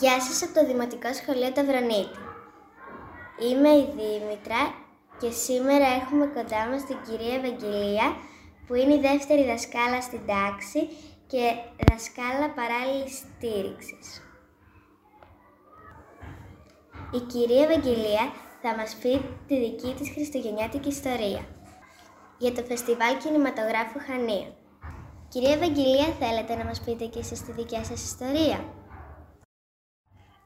Γεια σας από το Δημοτικό Σχολείο Ταυρονίτη. Είμαι η Δήμητρα και σήμερα έχουμε κοντά μας την κυρία Ευαγγελία που είναι η δεύτερη δασκάλα στην τάξη και δασκάλα παράλληλης στήριξης. Η κυρία Ευαγγελία θα μας πει τη δική της χριστουγεννιάτικη ιστορία για το Φεστιβάλ Κινηματογράφου Χανία. Κυρία Ευαγγελία, θέλετε να μας πείτε και εσείς τη δικιά σας ιστορία;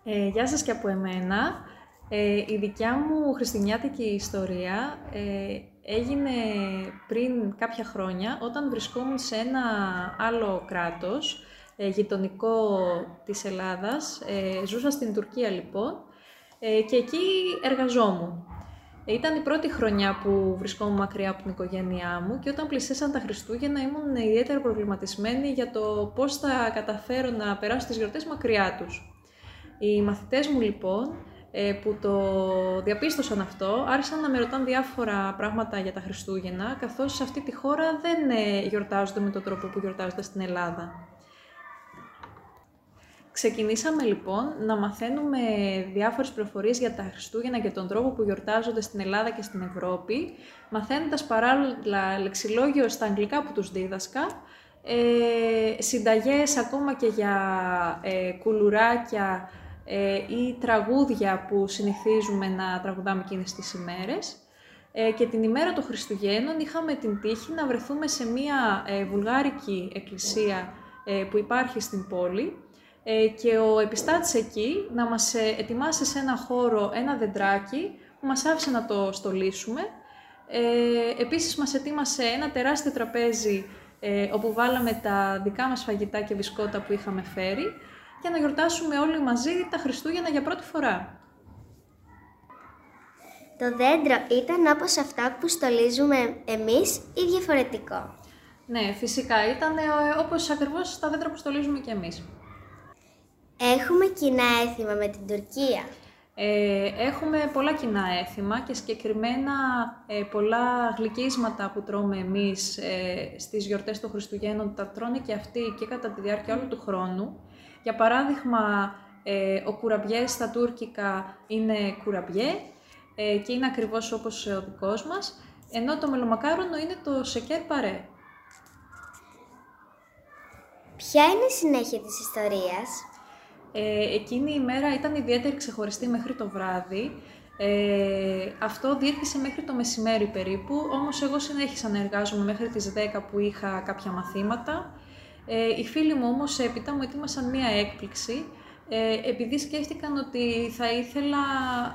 Ε, γεια σας και από εμένα. Ε, η δικιά μου χριστουγεννιάτικη ιστορία ε, έγινε πριν κάποια χρόνια όταν βρισκόμουν σε ένα άλλο κράτος ε, γειτονικό της Ελλάδας. Ε, ζούσα στην Τουρκία λοιπόν ε, και εκεί εργαζόμουν. Ήταν η πρώτη χρονιά που βρισκόμουν μακριά από την οικογένειά μου και όταν πλησίασαν τα Χριστούγεννα ήμουν ιδιαίτερα προβληματισμένη για το πώς θα καταφέρω να περάσω τις γιορτές μακριά τους. Οι μαθητές μου λοιπόν ε, που το διαπίστωσαν αυτό, άρχισαν να με ρωτάνε διάφορα πράγματα για τα Χριστούγεννα, καθώς σε αυτή τη χώρα δεν ε, γιορτάζονται με τον τρόπο που γιορτάζονται στην Ελλάδα. Ξεκινήσαμε λοιπόν να μαθαίνουμε διάφορες πληροφορίες για τα Χριστούγεννα και τον τρόπο που γιορτάζονται στην Ελλάδα και στην Ευρώπη, μαθαίνοντας παράλληλα λεξιλόγιο στα αγγλικά που τους δίδασκα, ε, συνταγές ακόμα και για ε, κουλουράκια ε, ή τραγούδια που συνηθίζουμε να τραγουδάμε εκείνες τις ημέρες. Ε, και την ημέρα των Χριστουγέννων είχαμε την τύχη να βρεθούμε σε μια ε, βουλγάρικη εκκλησία ε, που υπάρχει στην πόλη και ο επιστάτης εκεί να μας ετοιμάσει σε ένα χώρο ένα δεντράκι που μας άφησε να το στολίσουμε. Ε, επίσης μας ετοίμασε ένα τεράστιο τραπέζι όπου βάλαμε τα δικά μας φαγητά και μπισκότα που είχαμε φέρει για να γιορτάσουμε όλοι μαζί τα Χριστούγεννα για πρώτη φορά. Το δέντρο ήταν όπως αυτά που στολίζουμε εμείς ή διαφορετικό; Ναι, φυσικά ήταν ε, όπως ακριβώς τα δέντρα που στολίζουμε και εμείς. Έχουμε κοινά έθιμα με την Τουρκία. Ε, έχουμε πολλά κοινά έθιμα και συγκεκριμένα ε, πολλά γλυκίσματα που τρώμε εμείς ε, στις γιορτές των Χριστουγέννων, τα τρώνε και αυτοί και κατά τη διάρκεια όλου του χρόνου. Για παράδειγμα, ε, ο κουραμπιές στα τουρκικά είναι κουραμπιέ ε, και είναι ακριβώς όπως ο δικός μας, ενώ το μελομακάρονο είναι το σεκέρ παρέ. Ποια είναι η συνέχεια της ιστορίας; Ε, εκείνη η μέρα ήταν ιδιαίτερη ξεχωριστή μέχρι το βράδυ. Ε, αυτό διήρκησε μέχρι το μεσημέρι περίπου, όμως εγώ συνέχισα να εργάζομαι μέχρι τις 10 που είχα κάποια μαθήματα ε, οι φίλοι μου όμως έπειτα μου ετοίμασαν μία έκπληξη, ε, επειδή σκέφτηκαν ότι θα ήθελα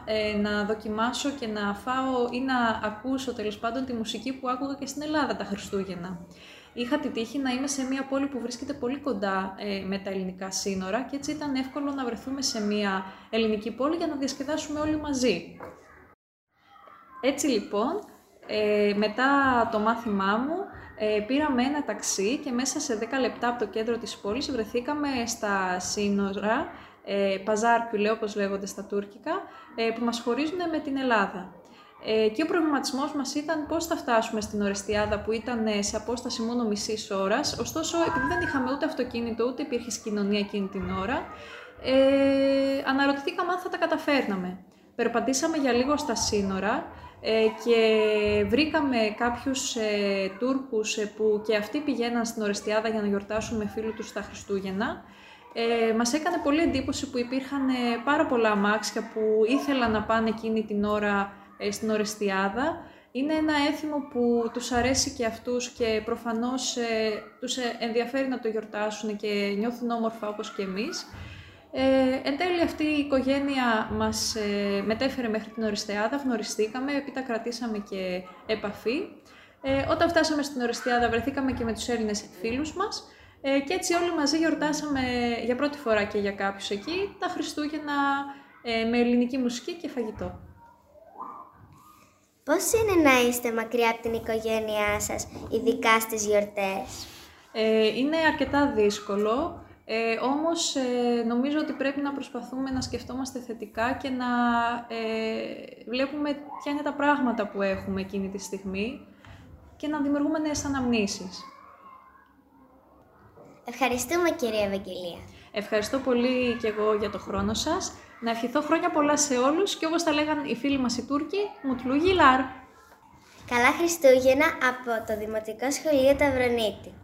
ε, να δοκιμάσω και να φάω ή να ακούσω τέλος πάντων τη μουσική που άκουγα και στην Ελλάδα τα Χριστούγεννα. Είχα τη τύχη να είμαι σε μια πόλη που βρίσκεται πολύ κοντά ε, με τα ελληνικά σύνορα και έτσι ήταν εύκολο να βρεθούμε σε μια ελληνική πόλη για να διασκεδάσουμε όλοι μαζί. Έτσι λοιπόν, ε, μετά το μάθημά μου, ε, πήραμε ένα ταξί και μέσα σε 10 λεπτά από το κέντρο της πόλης βρεθήκαμε στα σύνορα, ε, παζάρκουλε όπως λέγονται στα τουρκικά, ε, που μας χωρίζουν με την Ελλάδα. Ε, και ο προβληματισμός μας ήταν πώς θα φτάσουμε στην Ορεστιάδα που ήταν ε, σε απόσταση μόνο μισής ώρας. Ωστόσο, επειδή δεν είχαμε ούτε αυτοκίνητο ούτε υπήρχε συγκοινωνία εκείνη την ώρα, ε, αναρωτηθήκαμε αν θα τα καταφέρναμε. Περπατήσαμε για λίγο στα σύνορα ε, και βρήκαμε κάποιους ε, Τούρκους ε, που και αυτοί πηγαίναν στην Ορεστιάδα για να γιορτάσουν με φίλους τους τα Χριστούγεννα. Ε, μας έκανε πολύ εντύπωση που υπήρχαν ε, πάρα πολλά αμάξια που ήθελαν να πάνε εκείνη την ώρα στην Ορεστιάδα. Είναι ένα έθιμο που τους αρέσει και αυτούς και προφανώς τους ενδιαφέρει να το γιορτάσουν και νιώθουν όμορφα όπως και εμείς. Ε, εν τέλει αυτή η οικογένεια μας ε, μετέφερε μέχρι την Οριστεάδα, γνωριστήκαμε, έπειτα κρατήσαμε και επαφή. Ε, όταν φτάσαμε στην Οριστεάδα βρεθήκαμε και με τους Έλληνες φίλους μας ε, και έτσι όλοι μαζί γιορτάσαμε για πρώτη φορά και για κάποιους εκεί τα Χριστούγεννα ε, με ελληνική μουσική και φαγητό. Πώς είναι να είστε μακριά από την οικογένειά σας, ειδικά στις γιορτές; Ε, είναι αρκετά δύσκολο. Ε, όμως ε, νομίζω ότι πρέπει να προσπαθούμε να σκεφτόμαστε θετικά και να ε, βλέπουμε ποια είναι τα πράγματα που έχουμε εκείνη τη στιγμή και να δημιουργούμε νέες αναμνήσεις. Ευχαριστούμε κυρία Ευαγγελία. Ευχαριστώ πολύ και εγώ για το χρόνο σας. Να ευχηθώ χρόνια πολλά σε όλους και όπως τα λέγαν οι φίλοι μας οι Τούρκοι, Μουτλού Γιλάρ. Καλά Χριστούγεννα από το Δημοτικό Σχολείο Ταυρονίτη.